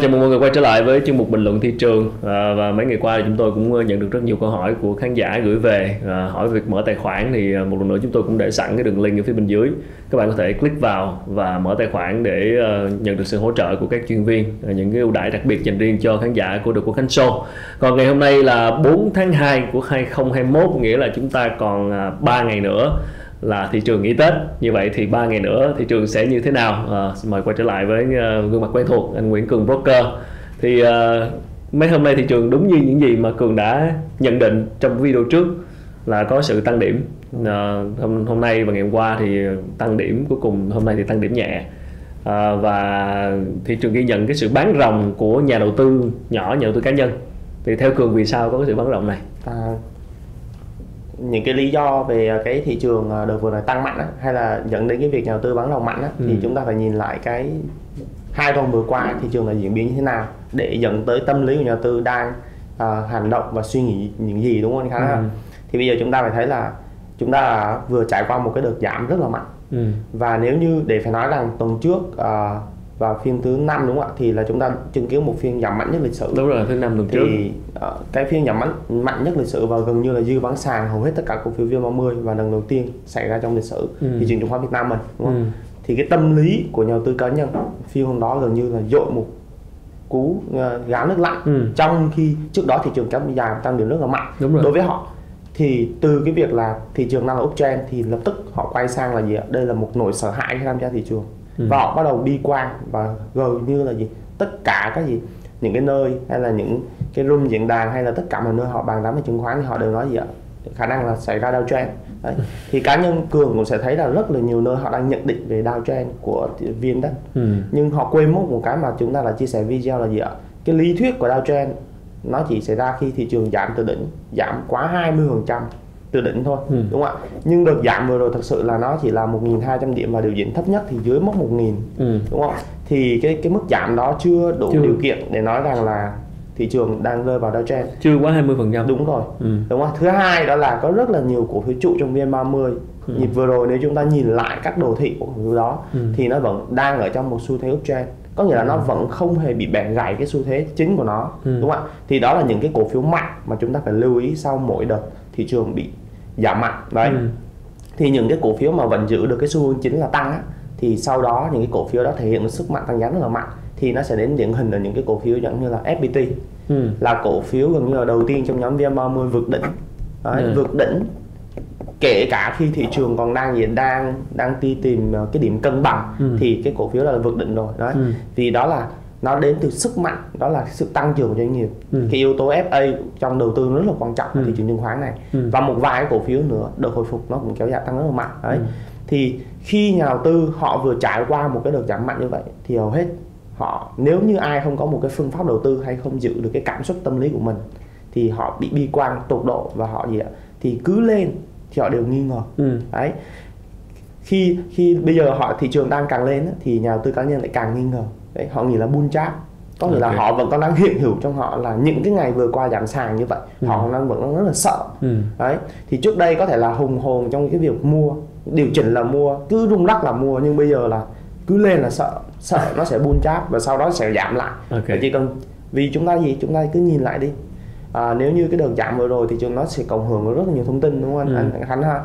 chào mừng mọi người quay trở lại với chương mục bình luận thị trường. À, và mấy ngày qua thì chúng tôi cũng ờ, nhận được rất nhiều câu hỏi của khán giả gửi về. À, hỏi việc mở tài khoản thì ờ, một lần nữa chúng tôi cũng để sẵn cái đường link ở phía bên dưới. Các bạn có thể click vào và mở tài khoản để uh, nhận được sự hỗ trợ của các chuyên viên à, những cái ưu đãi đặc biệt dành riêng cho khán giả của được của Khánh Show. Còn ngày hôm nay là 4 tháng 2 của 2021 nghĩa là chúng ta còn 3 ngày nữa là thị trường nghỉ Tết. Như vậy thì ba ngày nữa thị trường sẽ như thế nào? À, xin mời quay trở lại với uh, gương mặt quen thuộc anh Nguyễn Cường broker. Thì uh, mấy hôm nay thị trường đúng như những gì mà Cường đã nhận định trong video trước là có sự tăng điểm. À, hôm hôm nay và ngày hôm qua thì tăng điểm cuối cùng hôm nay thì tăng điểm nhẹ. À, và thị trường ghi nhận cái sự bán ròng của nhà đầu tư nhỏ nhà đầu tư cá nhân. Thì theo cường vì sao có cái sự bán ròng này? À, những cái lý do về cái thị trường đợt vừa này tăng mạnh á, hay là dẫn đến cái việc nhà đầu tư bán ròng mạnh á, ừ. thì chúng ta phải nhìn lại cái hai tuần vừa qua thị trường là diễn biến như thế nào để dẫn tới tâm lý của nhà đầu tư đang uh, hành động và suy nghĩ những gì đúng không anh Khánh? Ừ. Thì bây giờ chúng ta phải thấy là chúng ta vừa trải qua một cái đợt giảm rất là mạnh ừ. và nếu như để phải nói rằng tuần trước uh, và phiên thứ năm đúng không ạ thì là chúng ta chứng kiến một phiên giảm mạnh nhất lịch sử đúng rồi thứ năm tuần trước thì uh, cái phiên giảm mạnh mạnh nhất lịch sử và gần như là dư bán sàn hầu hết tất cả cổ phiếu VN30 và lần đầu tiên xảy ra trong lịch sử ừ. thị trường chứng khoán Việt Nam mình đúng không? Ừ. thì cái tâm lý của nhà đầu tư cá nhân phiên hôm đó gần như là dội một cú uh, gáo nước lạnh ừ. trong khi trước đó thị trường kéo dài tăng điểm rất là mạnh đúng rồi. đối với họ thì từ cái việc là thị trường đang là uptrend thì lập tức họ quay sang là gì ạ đây là một nỗi sợ hãi khi tham gia thị trường ừ. và họ bắt đầu bi quan và gần như là gì? Tất cả các gì? Những cái nơi hay là những cái room diễn đàn hay là tất cả mọi nơi họ bàn tán về chứng khoán thì họ đều nói gì ạ? Khả năng là xảy ra downtrend Đấy. thì cá nhân cường cũng sẽ thấy là rất là nhiều nơi họ đang nhận định về downtrend của viên đất ừ. nhưng họ quên mất một cái mà chúng ta là chia sẻ video là gì ạ? Cái lý thuyết của downtrend nó chỉ xảy ra khi thị trường giảm từ đỉnh giảm quá 20% từ đỉnh thôi ừ. đúng không ạ nhưng đợt giảm vừa rồi thật sự là nó chỉ là 1.200 điểm và điều chỉnh thấp nhất thì dưới mốc 1.000 ừ. đúng không thì cái cái mức giảm đó chưa đủ chưa. điều kiện để nói rằng là thị trường đang rơi vào downtrend chưa quá 20 phần trăm đúng rồi ừ. đúng không thứ hai đó là có rất là nhiều cổ phiếu trụ trong vn 30 ừ. nhịp vừa rồi nếu chúng ta nhìn lại các đồ thị của cổ phiếu đó ừ. thì nó vẫn đang ở trong một xu thế uptrend có nghĩa là nó vẫn không hề bị bẻ gãy cái xu thế chính của nó ừ. đúng không ạ thì đó là những cái cổ phiếu mạnh mà chúng ta phải lưu ý sau mỗi đợt thị trường bị giảm mạnh đấy ừ. thì những cái cổ phiếu mà vẫn giữ được cái xu hướng chính là tăng á, thì sau đó những cái cổ phiếu đó thể hiện được sức mạnh tăng giá rất là mạnh thì nó sẽ đến điển hình là những cái cổ phiếu giống như là FPT ừ. là cổ phiếu gần như là đầu tiên trong nhóm VN30 vượt đỉnh đấy, ừ. vượt đỉnh kể cả khi thị trường còn đang gì đang đang đi tìm ờ, cái điểm cân bằng ừ. thì cái cổ phiếu là vượt định rồi đấy ừ. vì đó là nó đến từ sức mạnh đó là sự tăng trưởng của doanh nghiệp ừ. cái yếu tố FA trong đầu tư rất là quan trọng ừ. thị trường chứng khoán này ừ. và một vài cổ phiếu nữa đợt hồi phục nó cũng kéo dài tăng rất là mạnh đấy ừ. thì khi nhà đầu tư họ vừa trải qua một cái đợt giảm mạnh như vậy thì hầu hết họ nếu như ai không có một cái phương pháp đầu tư hay không giữ được cái cảm xúc tâm lý của mình thì họ bị bi quan tột độ và họ gì ạ thì cứ lên thì họ đều nghi ngờ ừ. đấy khi khi bây giờ họ thị trường đang càng lên thì nhà đầu tư cá nhân lại càng nghi ngờ đấy họ nghĩ là bull trap có nghĩa okay. là họ vẫn còn đang hiện hữu trong họ là những cái ngày vừa qua giảm sàn như vậy ừ. họ đang vẫn đang rất là sợ ừ. đấy thì trước đây có thể là hùng hồn trong cái việc mua điều chỉnh là mua cứ rung lắc là mua nhưng bây giờ là cứ lên là sợ sợ nó sẽ bull trap và sau đó sẽ giảm lại okay. chỉ cần vì chúng ta gì chúng ta cứ nhìn lại đi à, nếu như cái đợt giảm vừa rồi thì chúng nó sẽ cộng hưởng rất là nhiều thông tin đúng không anh, ừ. anh Khánh ha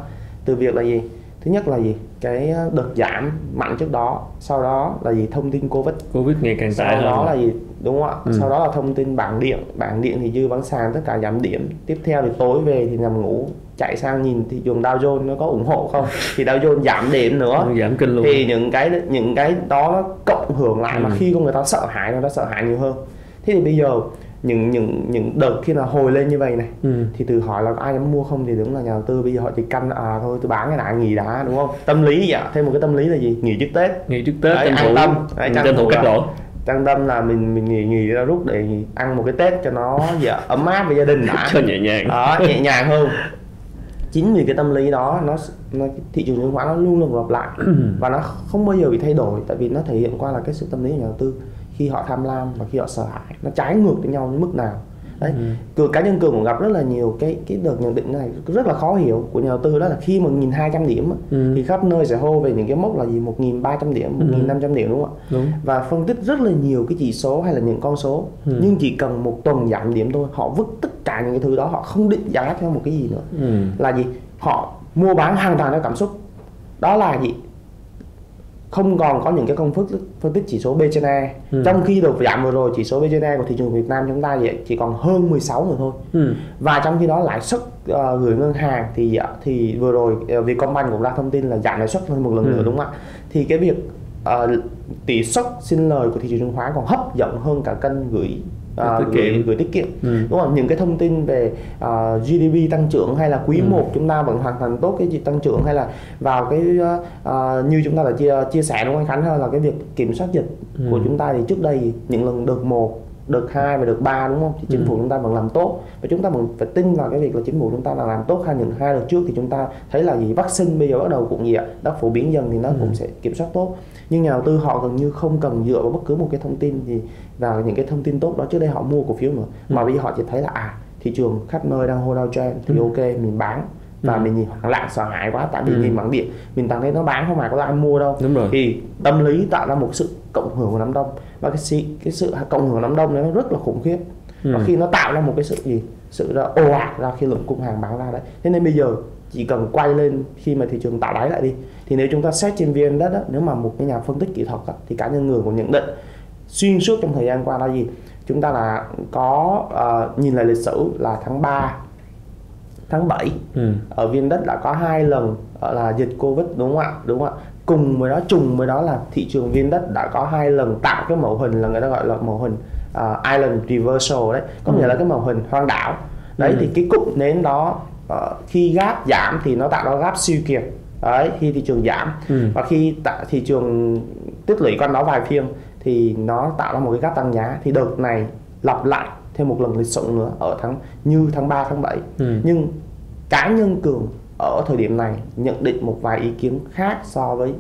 từ việc là gì thứ nhất là gì cái đợt giảm mạnh trước đó. Sau đó là gì? Thông tin covid. Covid ngày càng sau đó là gì? Đúng không ạ? Ừ. sau đó là thông tin bảng điện. Bảng điện thì dư bán sàn tất cả giảm điểm. Tiếp theo thì tối về thì nằm ngủ chạy sang nhìn thị trường Dow Jones nó có ủng hộ không? Thì Dow Jones giảm điểm nữa. Giảm kinh luôn. Thì những cái những cái đó nó cộng hưởng lại ừ. mà khi con người ta sợ hãi nó sợ hãi nhiều hơn. Thế thì bây giờ những những những đợt khi là hồi lên như vậy này ừ. thì từ hỏi là có ai dám mua không? Thì đúng là nhà đầu tư bây giờ họ chỉ canh à thôi tôi bán cái này nghỉ đã đúng không? Tâm lý vậy thêm một cái tâm lý là gì? Nghỉ trước tết. Nghỉ trước tết đấy, an tâm. đấy, tranh thủ cắt lỗ. Trang tâm là mình mình nghỉ nghỉ ra rút để ăn một cái tết cho nó dạ, ấm áp với gia đình đã. Cho nhẹ nhàng. Đó nhẹ nhàng hơn. Chính vì cái tâm lý đó nó, nó thị trường chứng khoán nó luôn luôn lặp lại. Và nó không bao giờ bị thay đổi tại vì nó thể hiện qua là cái sự tâm lý của nhà đầu tư khi họ tham lam và khi họ sợ hãi nó trái ngược với nhau đến mức nào đấy ừ. cá nhân cường cũng gặp rất là nhiều cái cái đợt nhận định này rất là khó hiểu của nhà đầu tư đó là khi mà nghìn hai trăm điểm ừ. thì khắp nơi sẽ hô về những cái mốc là gì một nghìn ba trăm điểm một nghìn năm trăm điểm đúng không ạ đúng. và phân tích rất là nhiều cái chỉ số hay là những con số ừ. nhưng chỉ cần một tuần giảm điểm thôi họ vứt tất cả những cái thứ đó họ không định giá theo một cái gì nữa ừ. là gì họ mua bán hoàn toàn theo cảm xúc đó là gì không còn có những cái công thức phân tích chỉ số B trên E ừ. trong khi đợt giảm vừa rồi chỉ số B trên E của thị trường Việt Nam chúng ta chỉ còn hơn 16 nữa thôi ừ. và trong khi đó lãi suất uh, gửi ngân hàng thì thì vừa rồi uh, Vietcombank cũng ra thông tin là giảm lãi suất hơn một lần ừ. nữa đúng không ạ thì cái việc uh, tỷ suất xin lời của thị trường chứng khoán còn hấp dẫn hơn cả kênh gửi à, gửi, gửi tiết kiệm ừ. đúng không những cái thông tin về uh, à, GDP tăng trưởng hay là quý ừ. 1 chúng ta vẫn hoàn thành tốt cái gì tăng trưởng hay là vào cái uh, như chúng ta đã chia chia sẻ đúng không anh Khánh hơn là cái việc kiểm soát dịch ừ. của chúng ta thì trước đây những lần đợt một đợt 2 và đợt 3 đúng không? Thì chính ừ. phủ chúng ta vẫn làm tốt và chúng ta vẫn phải tin vào cái việc là chính phủ chúng ta là làm tốt hơn những hai đợt trước thì chúng ta thấy là gì vaccine bây giờ bắt đầu cũng gì ạ đã phổ biến dần thì nó ừ. cũng sẽ kiểm soát tốt nhưng nhà đầu tư họ gần như không cần dựa vào bất cứ một cái thông tin gì vào những cái thông tin tốt đó trước đây họ mua cổ phiếu nữa ừ. mà bây giờ họ chỉ thấy là à thị trường khắp nơi đang hô downtrend thì ừ. ok mình bán và ừ. mình nhìn hoảng loạn sợ hãi quá tại vì ừ. nhìn bằng điện mình cảm thấy nó bán không mà có ai mua đâu Đúng rồi. thì tâm lý tạo ra một sự cộng hưởng của đám đông. Và cái sự cái sự cộng hưởng của đám đông nó rất là khủng khiếp. Ừ. và khi nó tạo ra một cái sự gì? Sự ra ồ ạt ra khi lượng cung hàng bán ra đấy. Thế nên bây giờ chỉ cần quay lên khi mà thị trường tạo đáy lại đi. Thì nếu chúng ta xét trên vn đất nếu mà một cái nhà phân tích kỹ thuật đó, thì cá nhân người cũng nhận định xuyên suốt trong thời gian qua là gì? Chúng ta là có uh, nhìn lại lịch sử là tháng 3 tháng 7 ừ. ở viên đất đã có hai lần là dịch covid đúng không ạ? Đúng không ạ cùng với đó trùng với đó là thị trường viên đất đã có hai lần tạo cái mẫu hình là người ta gọi là mẫu hình uh, island reversal đấy có ừ. nghĩa là cái mẫu hình hoang đảo đấy ừ. thì cái cụm nến đó uh, khi gáp giảm thì nó tạo ra gáp siêu kiệt đấy khi thị trường giảm ừ. và khi tạ, thị trường tích lũy con nó vài phiên thì nó tạo ra một cái gáp tăng giá thì đợt này lặp lại thêm một lần lịch sử nữa ở tháng như tháng 3 tháng 7 ừ. nhưng cá nhân cường ở thời điểm này nhận định một vài ý kiến khác so với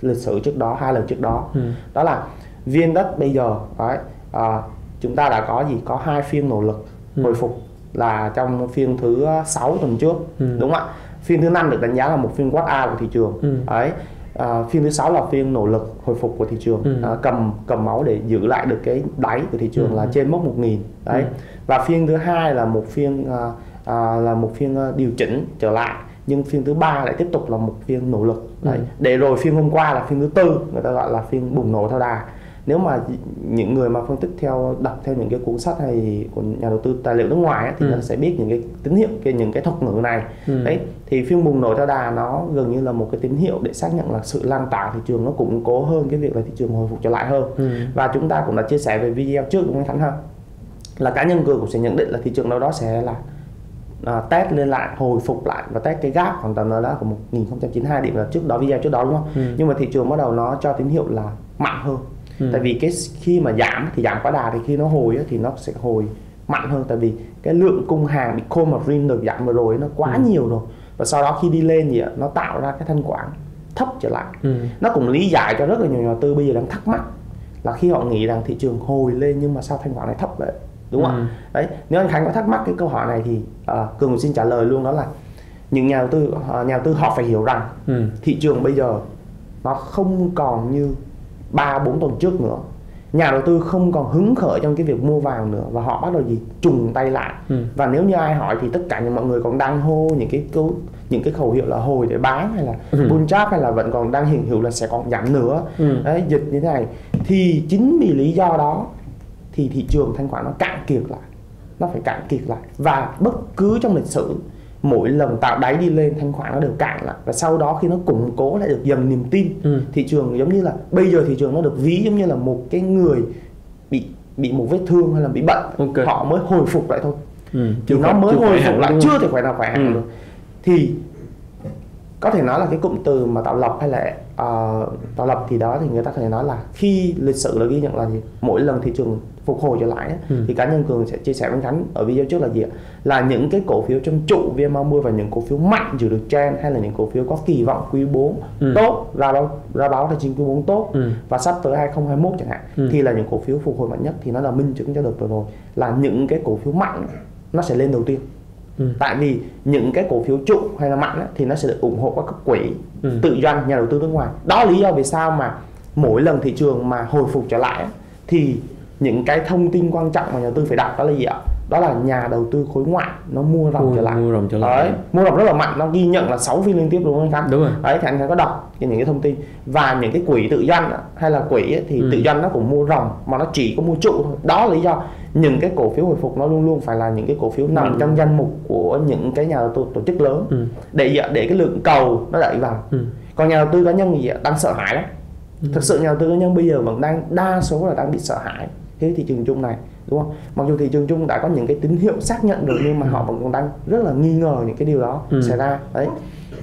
lịch sử trước đó hai lần trước đó ừ. đó là viên đất bây giờ đấy à, chúng ta đã có gì có hai phiên nỗ lực ừ. hồi phục là trong phiên thứ sáu tuần trước ừ. đúng không ạ phiên thứ năm được đánh giá là một phiên quát A của thị trường ừ. đấy à, phiên thứ sáu là phiên nỗ lực hồi phục của thị trường ừ. à, cầm cầm máu để giữ lại được cái đáy của thị trường ừ. là trên mốc 1000 đấy ừ. và phiên thứ hai là một phiên à, à, là một phiên à, điều chỉnh trở lại nhưng phiên thứ ba lại tiếp tục là một phiên nỗ lực đấy. Ừ. để rồi phiên hôm qua là phiên thứ tư người ta gọi là phiên bùng nổ theo đà nếu mà những người mà phân tích theo đọc theo những cái cuốn sách hay của nhà đầu tư tài liệu nước ngoài ấy, thì ừ. nó sẽ biết những cái tín hiệu cái những cái thuật ngữ này ừ. đấy thì phiên bùng nổ theo đà nó gần như là một cái tín hiệu để xác nhận là sự lan tỏa thị trường nó củng cố hơn cái việc là thị trường hồi phục trở lại hơn ừ. và chúng ta cũng đã chia sẻ về video trước đúng không Thắng ha là cá nhân cường cũng sẽ nhận định là thị trường đâu đó sẽ là à, test lên lại hồi phục lại và test cái gap khoảng tầm đó của 1092 điểm là trước đó video trước đó đúng không ừ. nhưng mà thị trường bắt đầu nó cho tín hiệu là mạnh hơn ừ. tại vì cái khi mà giảm thì giảm quá đà thì khi nó hồi thì nó sẽ hồi mạnh hơn tại vì cái lượng cung hàng bị cold margin được giảm vừa rồi nó quá ừ. nhiều rồi và sau đó khi đi lên thì nó tạo ra cái thanh khoản thấp trở lại ừ. nó cũng lý giải cho rất là nhiều nhà đầu tư bây giờ đang thắc mắc là khi họ nghĩ rằng thị trường hồi lên nhưng mà sao thanh khoản này thấp vậy đúng không ừ. đấy nếu anh khánh có thắc mắc cái câu hỏi này thì uh, cường xin trả lời luôn đó là những nhà đầu tư uh, nhà đầu tư họ phải hiểu rằng ừ. thị trường bây giờ nó không còn như ba bốn tuần trước nữa nhà đầu tư không còn hứng khởi trong cái việc mua vàng nữa và họ bắt đầu gì trùng tay lại ừ. và nếu như ai hỏi thì tất cả những mọi người còn đang hô những cái câu những cái khẩu hiệu là hồi để bán hay là ừ. bull trap hay là vẫn còn đang hiện hữu là sẽ còn giảm nữa ừ. đấy dịch như thế này thì chính vì lý do đó thì thị trường thanh khoản nó cạn kiệt lại nó phải cạn kiệt lại và bất cứ trong lịch sử mỗi lần tạo đáy đi lên thanh khoản nó đều cạn lại và sau đó khi nó củng cố lại được dần niềm tin ừ. thị trường giống như là bây giờ thị trường nó được ví giống như là một cái người bị bị một vết thương hay là bị bệnh okay. họ mới hồi phục lại thôi ừ. thì nó mới hồi phục lại chưa thể khỏe nào khỏe ừ. được thì có thể nói là cái cụm từ mà tạo lập hay là uh, tạo lập thì đó thì người ta có thể nói là khi lịch sử là ghi nhận là gì mỗi lần thị trường phục hồi trở lại ừ. thì cá nhân cường sẽ chia sẻ với khánh ở video trước là gì là những cái cổ phiếu trong trụ vn30 và những cổ phiếu mạnh giữ được trend hay là những cổ phiếu có kỳ vọng quý 4 ừ. tốt ra báo ra báo là chính quý 4 tốt ừ. và sắp tới 2021 chẳng hạn ừ. thì là những cổ phiếu phục hồi mạnh nhất thì nó là minh chứng cho được rồi là những cái cổ phiếu mạnh nó sẽ lên đầu tiên Ừ. tại vì những cái cổ phiếu trụ hay là mạnh á, thì nó sẽ được ủng hộ các quỹ ừ. tự doanh nhà đầu tư nước ngoài đó là lý do vì sao mà mỗi lần thị trường mà hồi phục trở lại á, thì những cái thông tin quan trọng mà nhà đầu tư phải đặt đó là gì ạ đó là nhà đầu tư khối ngoại nó mua ròng trở lại. mua ròng trở lại. Đấy, mua ròng rất là mạnh nó ghi nhận là 6 phiên liên tiếp đúng không anh đúng rồi. Đấy thì anh có đọc những cái thông tin. Và những cái quỹ tự doanh hay là quỹ thì ừ. tự doanh nó cũng mua ròng mà nó chỉ có mua trụ thôi. Đó là lý do những cái cổ phiếu hồi phục nó luôn luôn phải là những cái cổ phiếu nằm ừ. trong danh mục của những cái nhà đầu tư tổ chức lớn. Ừ. để để cái lượng cầu nó đẩy vào. Ừ. còn nhà đầu tư cá nhân thì đang sợ hãi lắm. Ừ. thực sự nhà đầu tư cá nhân bây giờ vẫn đang đa số là đang bị sợ hãi cái thị trường chung này đúng không? Mặc dù thị trường chung đã có những cái tín hiệu xác nhận rồi nhưng mà họ vẫn còn đang rất là nghi ngờ những cái điều đó ừ. xảy ra. Đấy.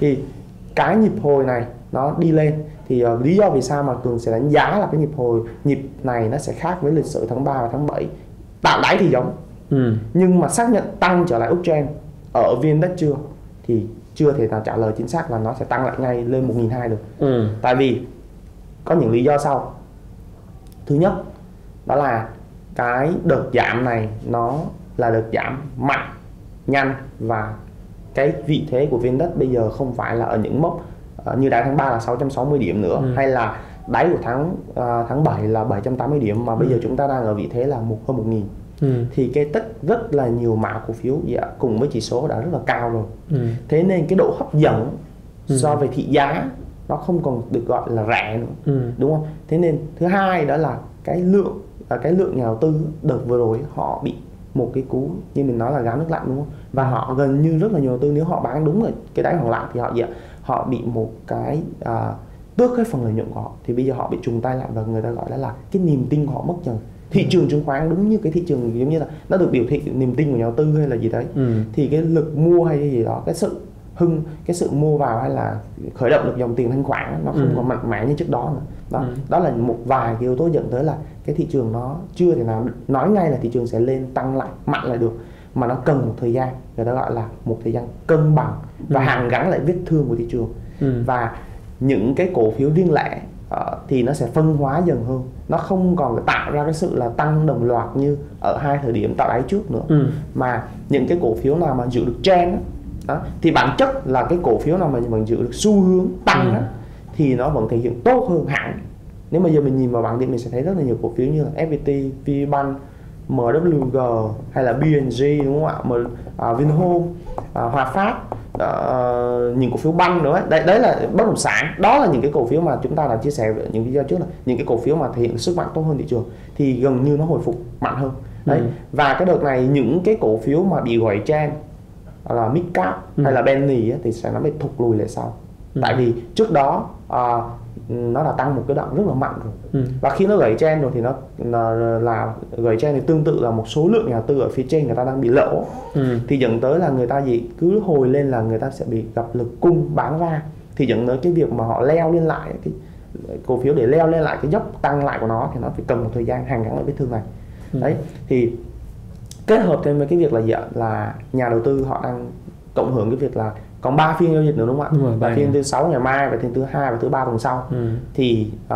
Thì cái nhịp hồi này nó đi lên. Thì uh, lý do vì sao mà cường sẽ đánh giá là cái nhịp hồi nhịp này nó sẽ khác với lịch sử tháng 3 và tháng 7 tạo đáy thì giống. Ừ. nhưng mà xác nhận tăng trở lại uptrend ở viên đất chưa? Thì chưa thể nào trả lời chính xác là nó sẽ tăng lại ngay lên 1.200 được. Ừ. tại vì có những lý do sau. Thứ nhất đó là cái đợt giảm này nó là đợt giảm mạnh nhanh và cái vị thế của viên đất bây giờ không phải là ở những mốc uh, như đáy tháng 3 là 660 điểm nữa ừ. hay là đáy của tháng uh, tháng 7 là 780 điểm mà ừ. bây giờ chúng ta đang ở vị thế là một hơn 1000 ừ. thì cái tất rất là nhiều mã cổ phiếu dạ, cùng với chỉ số đã rất là cao rồi ừ. thế nên cái độ hấp dẫn ừ. so về thị giá nó không còn được gọi là rẻ nữa ừ. đúng không thế nên thứ hai đó là cái lượng và cái lượng nhà đầu tư đợt vừa rồi họ bị một cái cú như mình nói là gáo nước lạnh đúng không? Và họ gần như rất là nhiều đầu tư nếu họ bán đúng rồi cái đáy hoàng lặng thì họ gì họ bị một cái à, tước cái phần lợi nhuận của họ. Thì bây giờ họ bị trùng tay lại và người ta gọi đó là cái niềm tin của họ mất dần. Thị trường chứng khoán đúng như cái thị trường giống như là nó được biểu thị niềm tin của nhà đầu tư hay là gì đấy. Ừ. thì cái lực mua hay gì đó cái sự hưng cái sự mua vào hay là khởi động được dòng tiền thanh khoản nó không ừ. còn mạnh mẽ như trước đó nữa đó ừ. đó là một vài cái yếu tố dẫn tới là cái thị trường nó chưa thể nào nói ngay là thị trường sẽ lên tăng lại mạnh lại được mà nó cần một thời gian người ta gọi là một thời gian cân bằng và ừ. hàn gắn lại vết thương của thị trường ừ. và những cái cổ phiếu riêng lẻ uh, thì nó sẽ phân hóa dần hơn nó không còn tạo ra cái sự là tăng đồng loạt như ở hai thời điểm tạo đáy trước nữa ừ. mà những cái cổ phiếu nào mà giữ được trend đó, thì bản chất là cái cổ phiếu nào mà mình giữ được xu hướng tăng ừ. đó, thì nó vẫn thể hiện tốt hơn hẳn nếu mà giờ mình nhìn vào bảng thì mình sẽ thấy rất là nhiều cổ phiếu như là FPT, VBank, MWG hay là BNG đúng không ạ, M, à, Vinhome, à, Hòa Phát, à, những cổ phiếu banh nữa đấy đấy là bất động sản đó là những cái cổ phiếu mà chúng ta đã chia sẻ ở những video trước là những cái cổ phiếu mà thể hiện sức mạnh tốt hơn thị trường thì gần như nó hồi phục mạnh hơn đấy ừ. và cái đợt này những cái cổ phiếu mà bị gọi trang là mid cap ừ. hay là penny thì sẽ nó bị thụt lùi lại sau ừ. tại vì trước đó à, nó là tăng một cái đoạn rất là mạnh rồi ừ. và khi nó gãy chen rồi thì nó là, là gãy chen thì tương tự là một số lượng nhà tư ở phía trên người ta đang bị lỗ ừ. thì dẫn tới là người ta gì cứ hồi lên là người ta sẽ bị gặp lực cung bán ra thì dẫn tới cái việc mà họ leo lên lại cái cổ phiếu để leo lên lại cái dốc tăng lại của nó thì nó phải cần một thời gian hàng gắn lại vết thương này ừ. đấy thì kết hợp thêm với cái việc là gì ạ là nhà đầu tư họ đang cộng hưởng cái việc là còn 3 phiên giao dịch nữa đúng không ạ? Đúng rồi, phiên thứ sáu ngày mai và phiên thứ hai và thứ ba tuần sau. Ừ. Thì uh,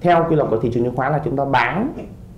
theo quy luật của thị trường chứng khoán là chúng ta bán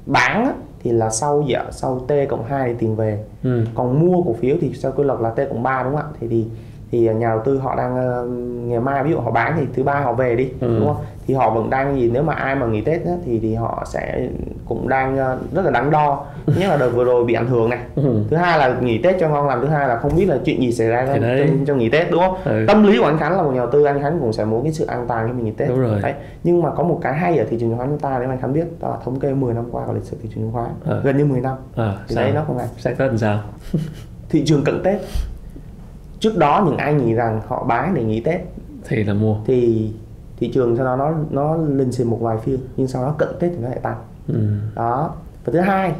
bán thì là sau dạ sau T cộng 2 thì tiền về. Ừ. Còn mua cổ phiếu thì sau quy luật là T cộng 3 đúng không ạ? Thì thì thì nhà đầu tư họ đang uh, ngày mai ví dụ họ bán thì thứ ba họ về đi ừ. đúng không thì họ vẫn đang gì nếu mà ai mà nghỉ tết á, thì thì họ sẽ cũng đang uh, rất là đắn đo nhất là đợt vừa rồi bị ảnh hưởng này ừ. thứ hai là nghỉ tết cho ngon làm thứ hai là không biết là chuyện gì xảy ra trong, trong nghỉ tết đúng không ừ. tâm lý của anh khánh là một nhà đầu tư anh khánh cũng sẽ muốn cái sự an toàn khi mình nghỉ tết đúng rồi. Đấy. nhưng mà có một cái hay ở thị trường chứng khoán chúng ta nếu anh khánh biết đó là thống kê 10 năm qua của lịch sử thị trường chứng khoán ừ. gần như 10 năm ừ. thì sao? đấy nó không này sẽ tết làm sao thị trường cận tết trước đó những ai nghĩ rằng họ bán để nghỉ tết thì là mua thì thị trường sau đó nó nó lên xìm một vài phiên nhưng sau đó cận tết thì nó lại tăng ừ. đó và thứ hai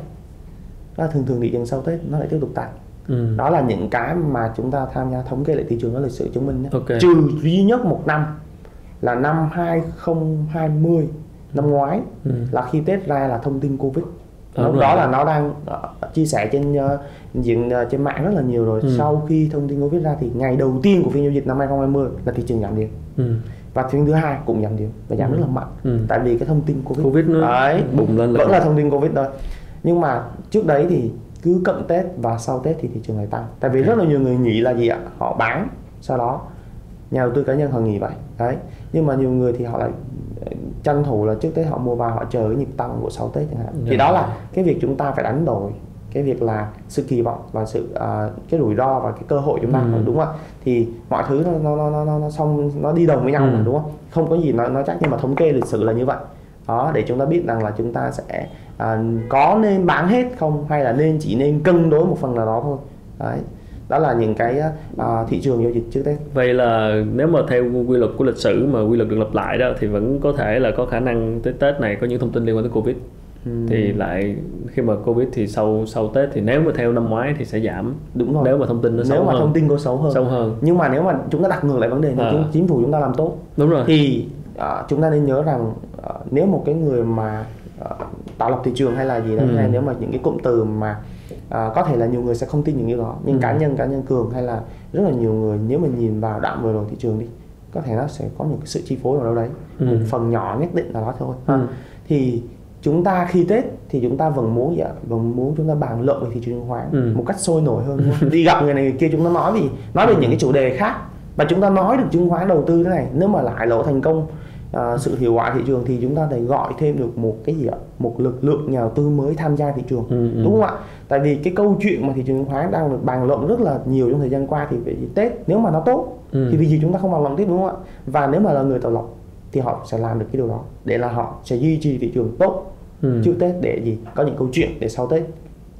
là thường thường thị trường sau tết nó lại tiếp tục tăng ừ. đó là những cái mà chúng ta tham gia thống kê lại thị trường đó lịch sử chứng minh nhé. Okay. trừ duy nhất một năm là năm 2020 năm ngoái ừ. là khi Tết ra là thông tin Covid à, lúc đó là nó đang uh, chia sẻ trên uh, diện uh, trên mạng rất là nhiều rồi. Ừ. sau khi thông tin Covid ra thì ngày đầu tiên của phiên giao dịch năm 2020 là thị trường giảm điểm. Ừ. và phiên thứ hai cũng giảm điểm và giảm ừ. rất là mạnh. Ừ. tại vì cái thông tin Covid, COVID nó đấy, bùng lên vẫn là thông tin Covid thôi. Nhưng mà trước đấy thì cứ cận Tết và sau Tết thì thị trường lại tăng. Tại vì rất là nhiều người nghĩ là gì ạ? Họ bán sau đó nhà đầu tư cá nhân họ nghĩ vậy. Đấy nhưng mà nhiều người thì họ lại tranh thủ là trước Tết họ mua vào họ chờ cái nhịp tăng của sau Tết chẳng hạn. Thì đó là cái việc chúng ta phải đánh đổi cái việc là sự kỳ vọng và sự uh, cái rủi ro và cái cơ hội chúng ta ừ. đúng không thì mọi thứ nó nó nó nó nó xong nó đi đồng với nhau ừ. đúng không? Không có gì nó nó chắc nhưng mà thống kê lịch sử là như vậy. Đó để chúng ta biết rằng là chúng ta sẽ uh, có nên bán hết không hay là nên chỉ nên cân đối một phần nào đó thôi. Đấy đó là những cái uh, thị trường giao dịch trước Tết. Vậy là nếu mà theo quy luật của lịch sử mà quy luật được lặp lại đó thì vẫn có thể là có khả năng tới Tết này có những thông tin liên quan tới Covid. Ừ. thì lại khi mà covid thì sau sau tết thì nếu mà theo năm ngoái thì sẽ giảm đúng rồi nếu mà thông tin nó nếu xấu mà hơn. thông tin có xấu hơn xấu hơn nhưng mà nếu mà chúng ta đặt ngược lại vấn đề thì à. chính phủ chúng ta làm tốt đúng rồi thì uh, chúng ta nên nhớ rằng uh, nếu một cái người mà uh, tạo lập thị trường hay là gì đó ừ. hay nếu mà những cái cụm từ mà à, có thể là nhiều người sẽ không tin những cái đó nhưng ừ. cá nhân cá nhân cường hay là rất là nhiều người nếu mà nhìn vào đoạn vừa rồi thị trường đi có thể nó sẽ có những cái sự chi phối ở đâu đấy ừ. một phần nhỏ nhất định là đó thôi ừ. thì chúng ta khi tết thì chúng ta vẫn muốn gì ạ vẫn muốn chúng ta bàn luận về thị trường chứng khoán ừ. một cách sôi nổi hơn đi gặp người này người kia chúng ta nói gì nói về ừ. những cái chủ đề khác và chúng ta nói được chứng khoán đầu tư thế này nếu mà lại lộ thành công uh, sự hiệu quả thị trường thì chúng ta phải gọi thêm được một cái gì ạ một lực lượng nhà đầu tư mới tham gia thị trường ừ, ừ. đúng không ạ tại vì cái câu chuyện mà thị trường chứng khoán đang được bàn luận rất là nhiều trong thời gian qua thì về tết nếu mà nó tốt ừ. thì vì gì chúng ta không bàn luận tiếp đúng không ạ và nếu mà là người tạo lập thì họ sẽ làm được cái điều đó để là họ sẽ duy trì thị trường tốt ừ. trước tết để gì có những câu chuyện để sau tết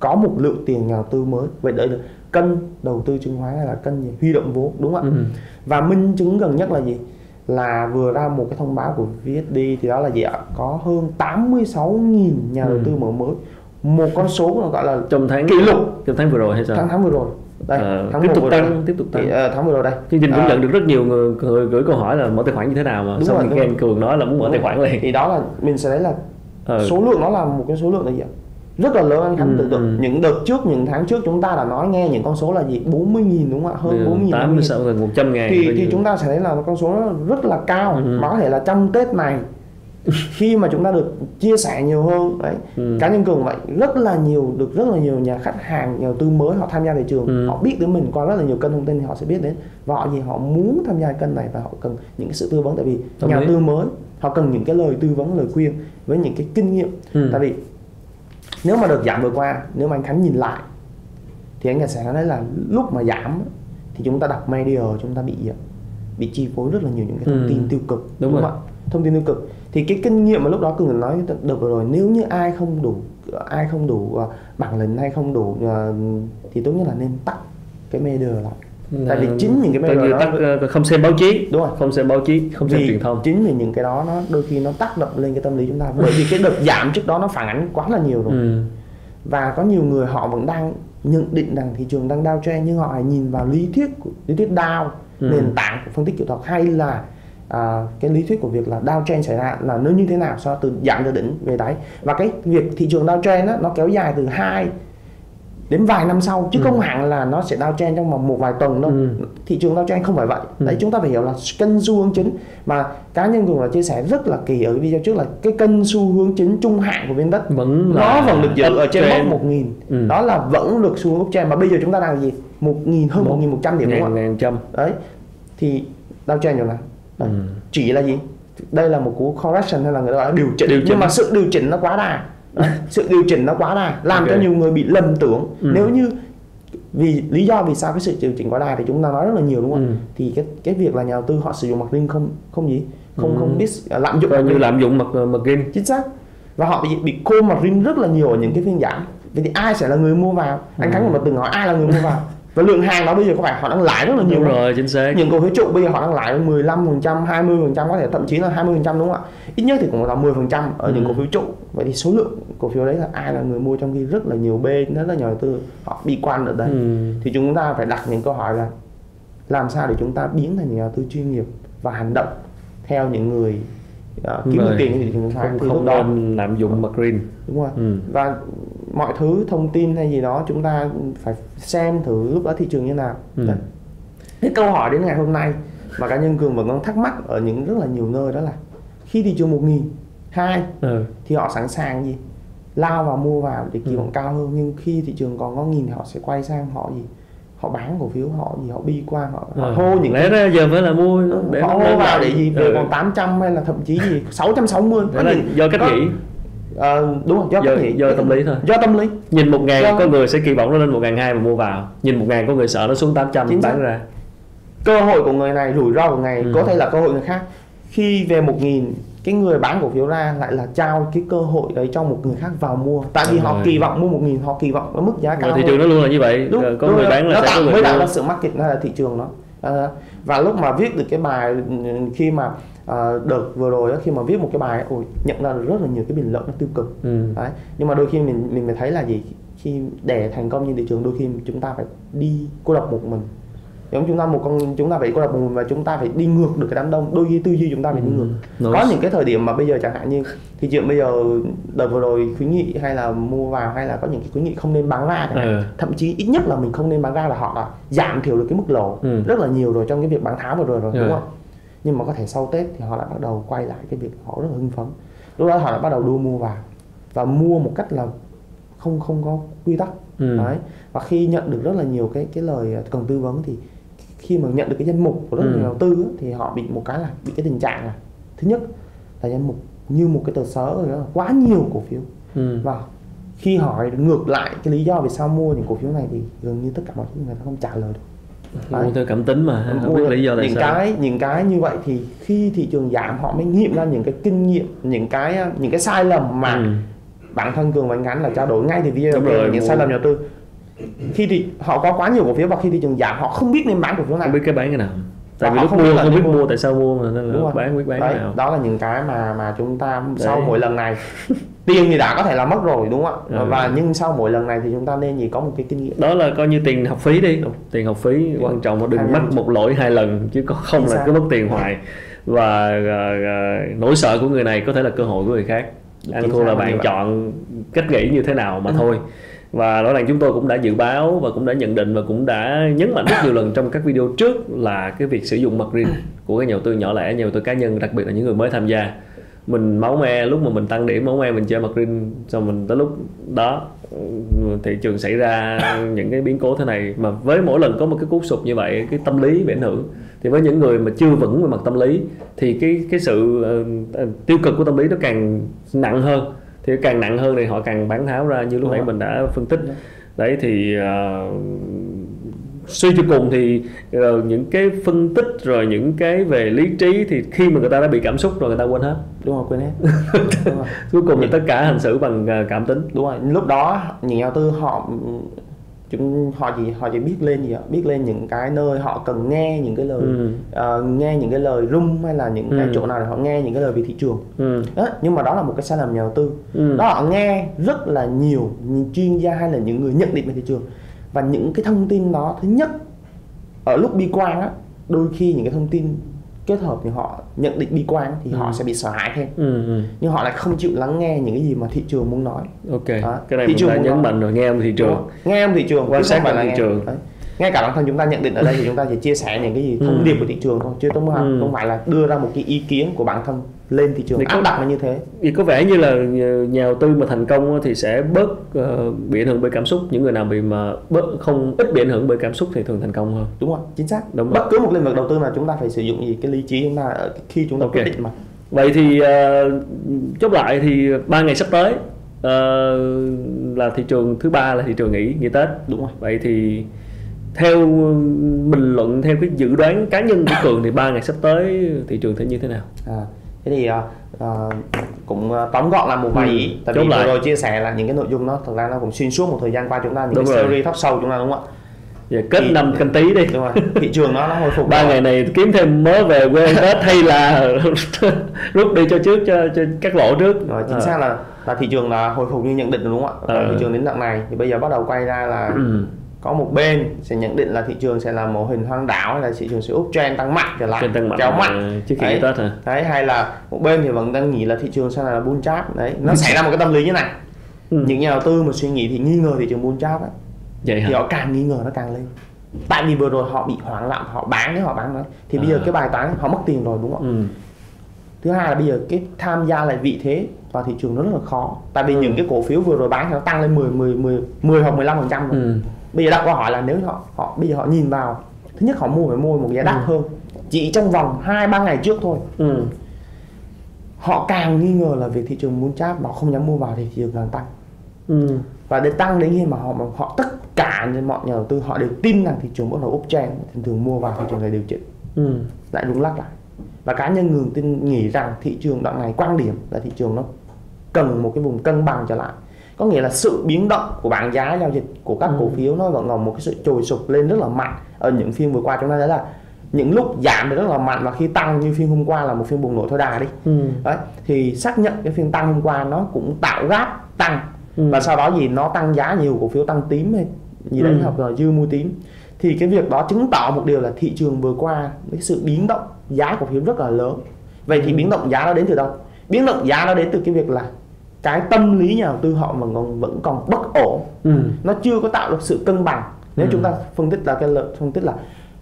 có một lượng tiền nhà đầu tư mới vậy đợi được cân đầu tư chứng khoán hay là cân gì huy động vốn đúng không ạ ừ. và minh chứng gần nhất là gì là vừa ra một cái thông báo của VSD thì đó là gì ạ? Có hơn 86.000 nhà đầu ừ. tư mở mới. Một con số gọi là trong tháng kỷ lục. Trong tháng vừa rồi hay sao? Tháng tháng vừa rồi. Đây à, tháng tiếp tục tăng rồi. tiếp tục tăng. Thì, uh, tháng vừa rồi đây. Chương trình cũng à, nhận được rất nhiều người, người gửi câu hỏi là mở tài khoản như thế nào mà xong rồi, thì cường nói là muốn mở tài khoản liền. Thì đó là mình sẽ thấy là ừ. số lượng nó là một cái số lượng là gì ạ rất là lớn anh Khánh ừ, tưởng tượng. ừ. những đợt trước những tháng trước chúng ta đã nói nghe những con số là gì? 40 nghìn đúng không ạ? Hơn 40 nghìn 86 gần 100 ngàn thì, thì chúng ta sẽ thấy là con số rất là cao. Ừ. mà có thể là trong Tết này khi mà chúng ta được chia sẻ nhiều hơn đấy ừ. cá nhân cường vậy rất là nhiều được rất là nhiều nhà khách hàng nhà đầu tư mới họ tham gia thị trường. Ừ. họ biết đến mình qua rất là nhiều kênh thông tin thì họ sẽ biết đến. Và họ gì? Họ muốn tham gia kênh này và họ cần những cái sự tư vấn. Tại vì Đồng nhà đầu tư mới họ cần những cái lời tư vấn lời khuyên với những cái kinh nghiệm. Ừ. tại vì nếu mà đợt giảm vừa qua nếu mà anh Khánh nhìn lại thì anh sẽ nói là lúc mà giảm thì chúng ta đọc media chúng ta bị bị chi phối rất là nhiều những cái thông ừ. tin tiêu cực đúng, đúng không ạ? Thông tin tiêu cực. Thì cái kinh nghiệm mà lúc đó cường nói được rồi nếu như ai không đủ ai không đủ uh, bản lĩnh hay không đủ uh, thì tốt nhất là nên tắt cái media lại tại vì chính những cái đó tắt, uh, không xem báo chí. Đúng rồi. Không xem báo chí không xem truyền thông. chính vì những cái đó nó đôi khi nó tác động lên cái tâm lý chúng ta. Bởi vì cái đợt giảm trước đó nó phản ánh quá là nhiều rồi. Ừ. và có nhiều người họ vẫn đang nhận định rằng thị trường đang downtrend nhưng họ hãy nhìn vào lý thuyết lý thuyết down ừ. nền tảng của phân tích kỹ thuật hay là à, cái lý thuyết của việc là downtrend xảy ra là nó như thế nào so từ giảm từ đỉnh về đáy. Và cái việc thị trường downtrend đó, nó kéo dài từ 2 đến vài năm sau chứ ừ. không hẳn là nó sẽ downtrend trong vòng một vài tuần đâu. Ừ. thị trường downtrend không phải vậy. Ừ. đấy chúng ta phải hiểu là kênh xu hướng chính mà cá nhân cũng là chia sẻ rất là kỳ ở video trước là cái kênh xu hướng chính trung hạn của Vindex vẫn nó vẫn được giữ ở trên mốc một nghìn. Ừ. đó là vẫn được xu hướng uptrend mà bây giờ chúng ta đang gì? Một nghìn hơn một nghìn một trăm điểm đúng không ạ? Trăm. Đấy thì downtrend rồi nào ừ. chỉ là gì? Đây là một cú correction hay là người ta điều chỉnh, điều chỉnh nhưng mà sự điều chỉnh nó quá đà sự điều chỉnh nó quá đà làm okay. cho nhiều người bị lầm tưởng ừ. nếu như vì lý do vì sao cái sự điều chỉnh quá đà thì chúng ta nói rất là nhiều đúng không ừ. thì cái cái việc là nhà đầu tư họ sử dụng mặt riêng không không gì không ừ. không biết à, lạm dụng như lạm dụng mặt mặt riêng chính xác và họ bị bị cô mặt riêng rất là nhiều ở những cái phiên giảm vậy thì ai sẽ là người mua vào anh ừ. khánh cũng từng hỏi ai là người mua vào và lượng hàng đó bây giờ có phải họ đang lãi rất là nhiều đúng rồi chính xác những cổ phiếu trụ bây giờ họ đang lãi 15 phần trăm 20 phần trăm có thể thậm chí là 20 phần trăm đúng không ạ ít nhất thì cũng là 10 phần trăm ở những Ừ. cổ phiếu trụ vậy thì số lượng cổ phiếu đấy là ai là người mua trong khi rất là nhiều B rất là nhiều đầu tư họ bi quan ở đấy ừ. thì chúng ta phải đặt những câu hỏi là làm sao để chúng ta biến thành nhà đầu tư chuyên nghiệp và hành động theo những người uh, kiếm được Rồi. tiền trường chứng khoán không thì không nên lạm dụng mặt green đúng không ạ? ừ. và mọi thứ thông tin hay gì đó chúng ta phải xem thử lúc đó thị trường như nào Ừ. Đấy. cái câu hỏi đến ngày hôm nay mà cá nhân cường vẫn còn thắc mắc ở những rất là nhiều nơi đó là khi thị trường một nghìn hai Ừ. thì họ sẵn sàng gì lao vào mua vào để kỳ Ừ. vọng cao hơn nhưng khi thị trường còn có nghìn thì họ sẽ quay sang họ gì họ bán cổ phiếu họ gì họ bi quan họ, họ Ờ. hô những lẽ ra giờ phải là mua để họ hô vào để gì về Ừ. còn 800 hay là thậm chí gì 660 Đó là do cách nghĩ Ờ, đúng rồi do, do, nghĩ do tâm lý thôi. Do tâm lý. Nhìn một ngàn Do- có người sẽ kỳ vọng nó lên một ngàn hai mà mua vào. Nhìn một ngàn có người sợ nó xuống 800 Chính xác. bán ra. Cơ hội của người này rủi ro của người này Ừ. có thể là cơ hội người khác. Khi về một nghìn cái người bán cổ phiếu ra lại là trao cái cơ hội đấy cho một người khác vào mua. Tại vì Đúng họ rồi. kỳ vọng mua một nghìn họ kỳ vọng ở mức giá cao thị trường nó luôn là như vậy. Đúng, Ờ, có đúng người rồi. bán là nó sẽ có tạo người mới tạo ra sự market nó là thị trường đó. Ờ, và lúc mà viết được cái bài ừ, khi mà ờ, đợt vừa rồi á, khi mà viết một cái bài ôi nhận ra rất là nhiều cái bình luận nó tiêu cực ừ. đấy nhưng mà đôi khi mình mình mới thấy là gì khi để thành công trên thị trường đôi khi chúng ta phải đi cô độc một mình giống chúng ta một con chúng ta phải cô độc một mình và chúng ta phải đi ngược được cái đám đông đôi khi tư duy chúng ta phải đi ngược Nó- có những cái thời điểm mà bây giờ chẳng hạn như thị trường bây giờ đợt vừa rồi khuyến nghị hay là mua vào hay là có những cái khuyến nghị không nên bán ra chẳng. Ừ. thậm chí ít nhất là mình không nên bán ra là họ đã giảm thiểu được cái mức lỗ Ừ. rất là nhiều rồi trong cái việc bán tháo vừa rồi rồi Ừ. đúng không nhưng mà có thể sau tết thì họ lại bắt đầu quay lại cái việc họ rất là hưng phấn lúc đó họ lại bắt đầu đua mua vào và mua một cách là không không có quy tắc Ừ. đấy và khi nhận được rất là nhiều cái cái lời cần tư vấn thì khi mà nhận được cái danh mục của rất Ừ. nhiều đầu tư thì họ bị một cái là bị cái tình trạng là thứ nhất là danh mục như một cái tờ sớ rồi đó là quá nhiều cổ phiếu Ừ. và khi hỏi ngược lại cái lý do vì sao mua những cổ phiếu này thì gần như tất cả mọi thứ người ta không trả lời được mua theo cảm tính mà không biết lý do tại những sao. cái những cái như vậy thì khi thị trường giảm họ mới nghiệm ra những cái kinh nghiệm những cái những cái sai lầm mà Ừ. bản thân cường và anh ngắn là trao đổi ngay từ video Đúng tiên rồi, những mua- sai lầm nhà tư. Khi thì họ có quá nhiều cổ phiếu và khi thị trường giảm họ không biết nên bán cổ phiếu này không biết cái bán cái nào tại Và vì lúc không mua là không biết mua. mua. tại sao mua mà nên Đúng là rồi. bán biết bán Đấy, nào. đó là những cái mà mà chúng ta sau Đấy. mỗi lần này tiền thì đã có thể là mất rồi đúng không ạ? Ừ. và nhưng sau mỗi lần này thì chúng ta nên gì? Có một cái kinh nghiệm. Đó là coi như tiền học phí đi. Tiền học phí quan trọng là đừng mắc một lỗi hai lần chứ không là cứ mất tiền hoài. Và à, à, nỗi sợ của người này có thể là cơ hội của người khác. Chính thua là bạn chọn cách nghĩ như thế nào mà thôi và rõ ràng chúng tôi cũng đã dự báo và cũng đã nhận định và cũng đã nhấn mạnh rất nhiều lần trong các video trước là cái việc sử dụng margin của các nhà đầu tư nhỏ lẻ nhà đầu tư cá nhân đặc biệt là những người mới tham gia. Mình máu me lúc mà mình tăng điểm máu me mình chơi margin xong mình tới lúc đó thị trường xảy ra những cái biến cố thế này. Mà với mỗi lần có một cái cú sụp như vậy cái tâm lý bị ảnh hưởng. Thì với những người mà chưa vững về mặt tâm lý thì cái cái sự uh, tiêu cực của tâm lý nó càng nặng hơn thì càng nặng hơn thì họ càng bán tháo ra như lúc nãy mình đã phân tích. Đấy thì ờ, suy cho cùng thì ờ, những cái phân tích rồi những cái về lý trí thì khi mà người ta đã bị cảm xúc rồi người ta quên hết. Đúng rồi quên hết. Cuối cùng là tất cả hành xử bằng ờ, cảm tính. Đúng rồi. Lúc đó nhà đầu tư họ chúng họ chỉ họ chỉ biết lên gì ạ biết lên những cái nơi họ cần nghe những cái lời Ừ. ờ, nghe những cái lời rung hay là những cái Ừ. chỗ nào để họ nghe những cái lời về thị trường ừ. đó, nhưng mà đó là một cái sai lầm nhà đầu tư Ừ. đó họ nghe rất là nhiều những chuyên gia hay là những người nhận định về thị trường và những cái thông tin đó thứ nhất ở lúc bi quan á đôi khi những cái thông tin kết hợp thì họ nhận định bi quan thì họ Ừ. sẽ bị sợ hãi thêm Ừ. ừ. nhưng họ lại không chịu lắng nghe những cái gì mà thị trường muốn nói ok Đó. cái này Thị mình trường nhấn mạnh rồi nghe ông thị Đúng trường không? nghe âm thị trường Quan sát là thị trường. Đấy. Ngay cả bản thân chúng ta nhận định ở đây thì chúng ta chỉ chia sẻ những cái gì thông Ừ. điệp của thị trường thôi chứ không phải Ừ. không phải là đưa ra một cái ý kiến của bản thân lên thị trường Thì áp đặt nó như thế. Thì có vẻ như là nhà đầu tư mà thành công thì sẽ bớt ờ, bị ảnh hưởng bởi cảm xúc. Những người nào bị mà bớt không ít bị ảnh hưởng bởi cảm xúc thì thường thành công hơn. Đúng không chính xác. Đúng bất cứ một lĩnh vực đầu tư nào chúng ta phải sử dụng gì cái lý trí chúng ta ở khi chúng ta Ok. quyết định mà. Vậy thì ờ, chốt lại thì ba ngày sắp tới ờ, là thị trường thứ ba là thị trường nghỉ nghỉ tết. Đúng rồi. Vậy thì theo bình luận theo cái dự đoán cá nhân của cường thì ba ngày sắp tới thị trường sẽ như thế nào à, thế thì à, à, cũng à, tóm gọn là một vài Ừ, ý tại vì vừa rồi chia sẻ là những cái nội dung nó thực ra nó cũng xuyên suốt một thời gian qua chúng ta những Đúng cái rồi. series talk show chúng ta đúng không ạ Giờ kết Thì- năm canh tí đi đúng rồi thị trường nó nó hồi phục ba ngày này kiếm thêm mớ về quê tết hay là rút đi cho trước cho, cho các lỗ trước rồi chính Ờ. xác là là thị trường là hồi phục như nhận định đúng không ạ Ờ. thị trường đến đoạn này thì bây giờ bắt đầu quay ra là ừ. Có một bên sẽ nhận định là thị trường sẽ là mô hình hoang đảo hay là thị trường sẽ uptrend tăng mạnh trở lại tăng mạnh kéo mạnh trước khi Đấy. tết hả đấy hay là một bên thì vẫn đang nghĩ là thị trường sẽ là bull trap đấy nó xảy ra một cái tâm lý như này Ừ. những nhà đầu tư mà suy nghĩ thì nghi ngờ thị trường bull trap ấy, vậy thì hả họ càng nghi ngờ nó càng lên tại vì vừa rồi họ bị hoảng loạn họ bán đấy họ bán đấy thì bây giờ À. cái bài toán họ mất tiền rồi đúng không ừ. Thứ hai là bây giờ cái tham gia lại vị thế vào thị trường nó rất là khó tại vì Ừ. những cái cổ phiếu vừa rồi bán thì nó tăng lên 10 10 10 10 hoặc 15 phần trăm Ừ. bây giờ đặt câu hỏi là nếu họ họ bây giờ họ nhìn vào thứ nhất họ mua phải mua một giá đắt Ừ. hơn chỉ trong vòng hai ba ngày trước thôi Ừ. họ càng nghi ngờ là việc thị trường muốn cháp họ không dám mua vào thì thị trường càng tăng Ừ. và để tăng đến khi mà họ mà họ tất cả những mọi nhà đầu tư họ đều tin rằng thị trường bắt đầu uptrend thì thường mua vào thị trường này điều chỉnh Ừ. lại rung lắc lại và cá nhân người tin nghĩ rằng thị trường đoạn này quan điểm là thị trường nó cần một cái vùng cân bằng trở lại có nghĩa là sự biến động của bảng giá giao dịch của các Ừ. cổ phiếu nó vẫn còn một cái sự trồi sụp lên rất là mạnh ở những phiên vừa qua chúng ta thấy là những lúc giảm thì rất là mạnh và khi tăng như phiên hôm qua là một phiên bùng nổ thôi đà đi Ừ. đấy thì xác nhận cái phiên tăng hôm qua nó cũng tạo gáp tăng Ừ. và sau đó gì nó tăng giá nhiều cổ phiếu tăng tím hay gì đấy Ừ. hoặc là dư mua tím thì cái việc đó chứng tỏ một điều là thị trường vừa qua cái sự biến động giá cổ phiếu rất là lớn vậy thì biến động giá nó đến từ đâu biến động giá nó đến từ cái việc là cái tâm lý nhà đầu tư họ vẫn còn vẫn còn bất ổn Ừ. nó chưa có tạo được sự cân bằng nếu Ừ. chúng ta phân tích là cái lợi phân tích là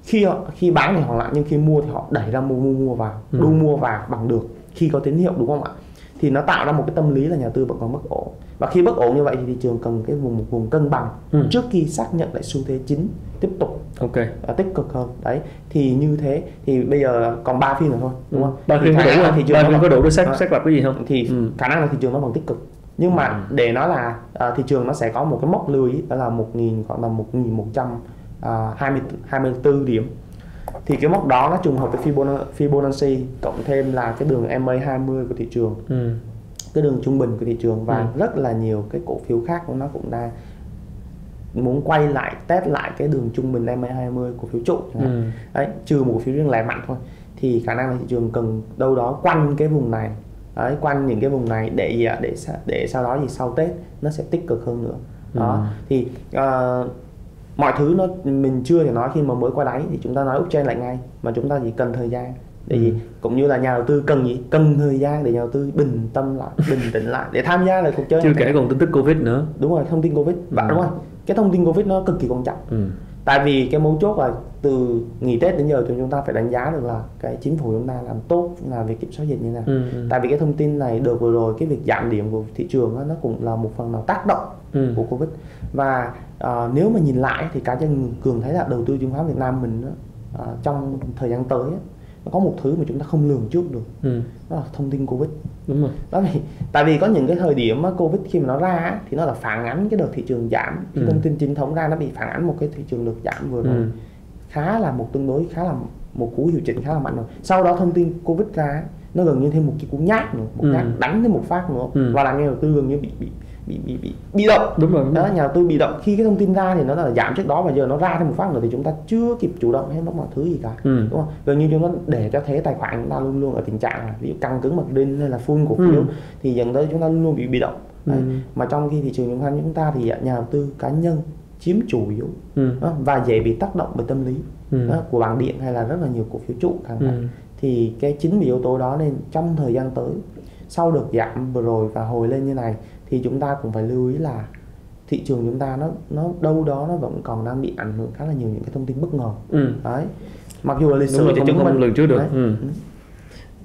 khi họ khi bán thì họ lại nhưng khi mua thì họ đẩy ra mua mua mua vào Ừ. đu mua vào bằng được khi có tín hiệu đúng không ạ thì nó tạo ra một cái tâm lý là nhà tư vẫn còn bất ổn và khi bất ổn như vậy thì thị trường cần cái vùng một vùng cân bằng Ừ. trước khi xác nhận lại xu thế chính tiếp tục ok à, tích cực hơn đấy thì như thế thì bây giờ còn 3 phiên nữa thôi đúng không Ừ. ba phiên có đủ không thị trường ba phiên có đủ để xác Đó. xác lập cái gì không thì Ừ. khả năng là thị trường nó vẫn tích cực nhưng mà Ừ. để nói là à, thị trường nó sẽ có một cái mốc lưu ý đó là 1.000 khoảng là 1.100 à, 20 24 điểm thì cái mốc đó nó trùng hợp với Fibonacci, cộng thêm là cái đường MA 20 của thị trường Ừ. cái đường trung bình của thị trường và Ừ. rất là nhiều cái cổ phiếu khác của nó cũng đang muốn quay lại test lại cái đường trung bình MA 20 cổ phiếu trụ. Ừ. đấy trừ một phiếu riêng lẻ mạnh thôi thì khả năng là thị trường cần đâu đó quanh cái vùng này đấy, quanh những cái vùng này để gì ạ? để để sau đó thì sau Tết nó sẽ tích cực hơn nữa đó Ừ. thì ờ, mọi thứ nó mình chưa thể nói khi mà mới qua đáy thì chúng ta nói uptrend lại ngay mà chúng ta chỉ cần thời gian để gì Ừ. cũng như là nhà đầu tư cần gì cần thời gian để nhà đầu tư bình tâm lại bình tĩnh lại để tham gia lại cuộc chơi chưa kể còn tin tức covid nữa đúng rồi thông tin covid và Ừ. đúng rồi cái thông tin covid nó cực kỳ quan trọng ừ. tại vì cái mấu chốt là từ nghỉ tết đến giờ thì chúng ta phải đánh giá được là cái chính phủ chúng ta làm tốt là việc kiểm soát dịch như thế nào Ừ. Ừ. tại vì cái thông tin này được vừa rồi cái việc giảm điểm của thị trường á, nó cũng là một phần nào tác động Ừ. của covid và à, nếu mà nhìn lại thì cá nhân cường thấy là đầu tư chứng khoán Việt Nam mình à, trong thời gian tới nó có một thứ mà chúng ta không lường trước được Ừ. đó là thông tin covid đúng rồi đó vì tại vì có những cái thời điểm mà covid khi mà nó ra thì nó là phản ánh cái đợt thị trường giảm khi Ừ. thông tin chính thống ra nó bị phản ánh một cái thị trường được giảm vừa rồi ừ. khá là một tương đối khá là một cú điều chỉnh khá là mạnh rồi sau đó thông tin covid ra nó gần như thêm một cái cú nhát nữa một Ừ. nhát đánh thêm một phát nữa Ừ. và làm nhà đầu tư gần như bị bị bị bị bị, bị động đúng rồi đúng đó rồi. nhà đầu tư bị động khi cái thông tin ra thì nó là giảm trước đó và giờ nó ra thêm một phát nữa thì chúng ta chưa kịp chủ động hay nó mọi thứ gì cả Ừ. đúng không gần như chúng ta để cho thế tài khoản chúng ta luôn luôn ở tình trạng là ví dụ căng cứng mặt đinh hay là full cổ phiếu Ừ. thì dẫn tới chúng ta luôn luôn bị bị động Đấy. Ừ. mà trong khi thị trường chứng khoán chúng ta thì nhà đầu tư cá nhân chiếm chủ yếu Ừ. đó, và dễ bị tác động bởi tâm lý Ừ. đó, của bảng điện hay là rất là nhiều cổ phiếu trụ hạn Ừ. thì cái chính vì yếu tố đó nên trong thời gian tới sau đợt giảm vừa rồi và hồi lên như này thì chúng ta cũng phải lưu ý là thị trường chúng ta nó nó đâu đó nó vẫn còn đang bị ảnh hưởng khá là nhiều những cái thông tin bất ngờ Ừ. đấy mặc dù là lịch sử không, không lường trước được Đấy. ừ.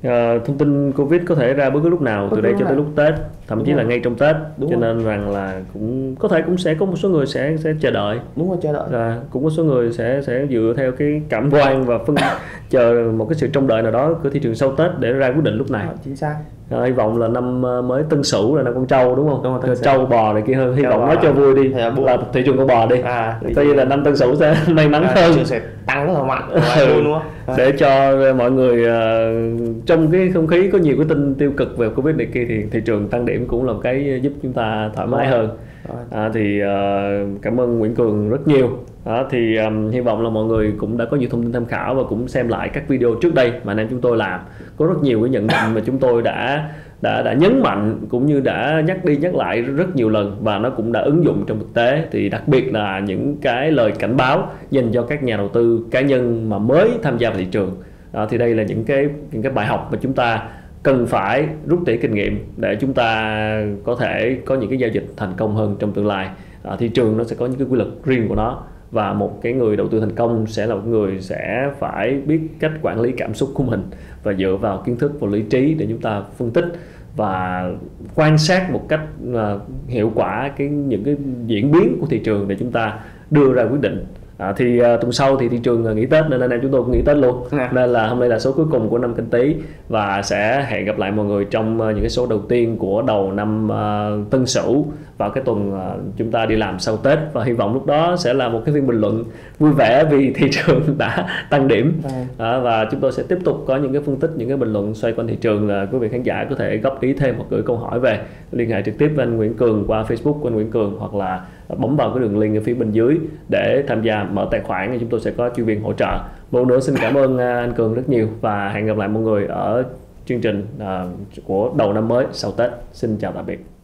Ờ, thông tin covid có thể ra bất cứ lúc nào từ đây cho tới lúc tết thậm Đúng chí là rồi. ngay trong tết. Đúng cho rồi. nên rằng là cũng có thể cũng sẽ có một số người sẽ sẽ chờ đợi. Đúng rồi chờ đợi. Và cũng có số người sẽ sẽ dựa theo cái cảm quan và phân chờ một cái sự trông đợi nào đó của thị trường sau tết để ra quyết định lúc này. Đó, chính xác. Ờ, hy vọng là năm ờ, mới tân sửu là năm con trâu đúng không? Đúng rồi, trâu bò này kia hơn. Hy vọng nói cho vui đi là là thị trường con bò đi. À như là năm tân sửu sẽ may mắn à, hơn. sẽ tăng rất là mạnh. Ừ. luôn Đấy. để cho mọi người ờ, trong cái không khí có nhiều cái tin tiêu cực về covid này kia thì thị trường tăng điểm cũng là một cái giúp chúng ta thoải mái hơn. À, thì uh, cảm ơn Nguyễn Cường rất nhiều. Đó, thì um, hy vọng là mọi người cũng đã có nhiều thông tin tham khảo và cũng xem lại các video trước đây mà anh em chúng tôi làm. Có rất nhiều cái nhận định mà chúng tôi đã đã đã nhấn mạnh cũng như đã nhắc đi nhắc lại rất nhiều lần và nó cũng đã ứng dụng trong thực tế. Thì đặc biệt là những cái lời cảnh báo dành cho các nhà đầu tư cá nhân mà mới tham gia vào thị trường. Đó, thì đây là những cái những cái bài học mà chúng ta cần phải rút tỉa kinh nghiệm để chúng ta có thể có những cái giao dịch thành công hơn trong tương lai. À, thị trường nó sẽ có những cái quy luật riêng của nó và một cái người đầu tư thành công sẽ là một người sẽ phải biết cách quản lý cảm xúc của mình và dựa vào kiến thức và lý trí để chúng ta phân tích và quan sát một cách à, hiệu quả cái những cái diễn biến của thị trường để chúng ta đưa ra quyết định. À, thì uh, tuần sau thì thị trường uh, nghỉ Tết nên anh em chúng tôi cũng nghỉ Tết luôn. À. nên là hôm nay là số cuối cùng của năm Canh Tý và sẽ hẹn gặp lại mọi người trong uh, những cái số đầu tiên của đầu năm uh, Tân Sửu vào cái tuần uh, chúng ta đi làm sau Tết. Và hy vọng lúc đó sẽ là một cái phiên bình luận vui vẻ vì thị trường đã tăng điểm. À, và chúng tôi sẽ tiếp tục có những cái phân tích những cái bình luận xoay quanh thị trường là quý vị khán giả có thể góp ý thêm hoặc gửi câu hỏi về. Liên hệ trực tiếp với anh Nguyễn Cường qua Facebook của anh Nguyễn Cường hoặc là bấm vào cái đường link ở phía bên dưới để tham gia mở tài khoản thì chúng tôi sẽ có chuyên viên hỗ trợ. Một nữa xin cảm ơn à, anh Cường rất nhiều và hẹn gặp lại mọi người ở chương trình à, của đầu năm mới sau Tết. Xin chào tạm biệt.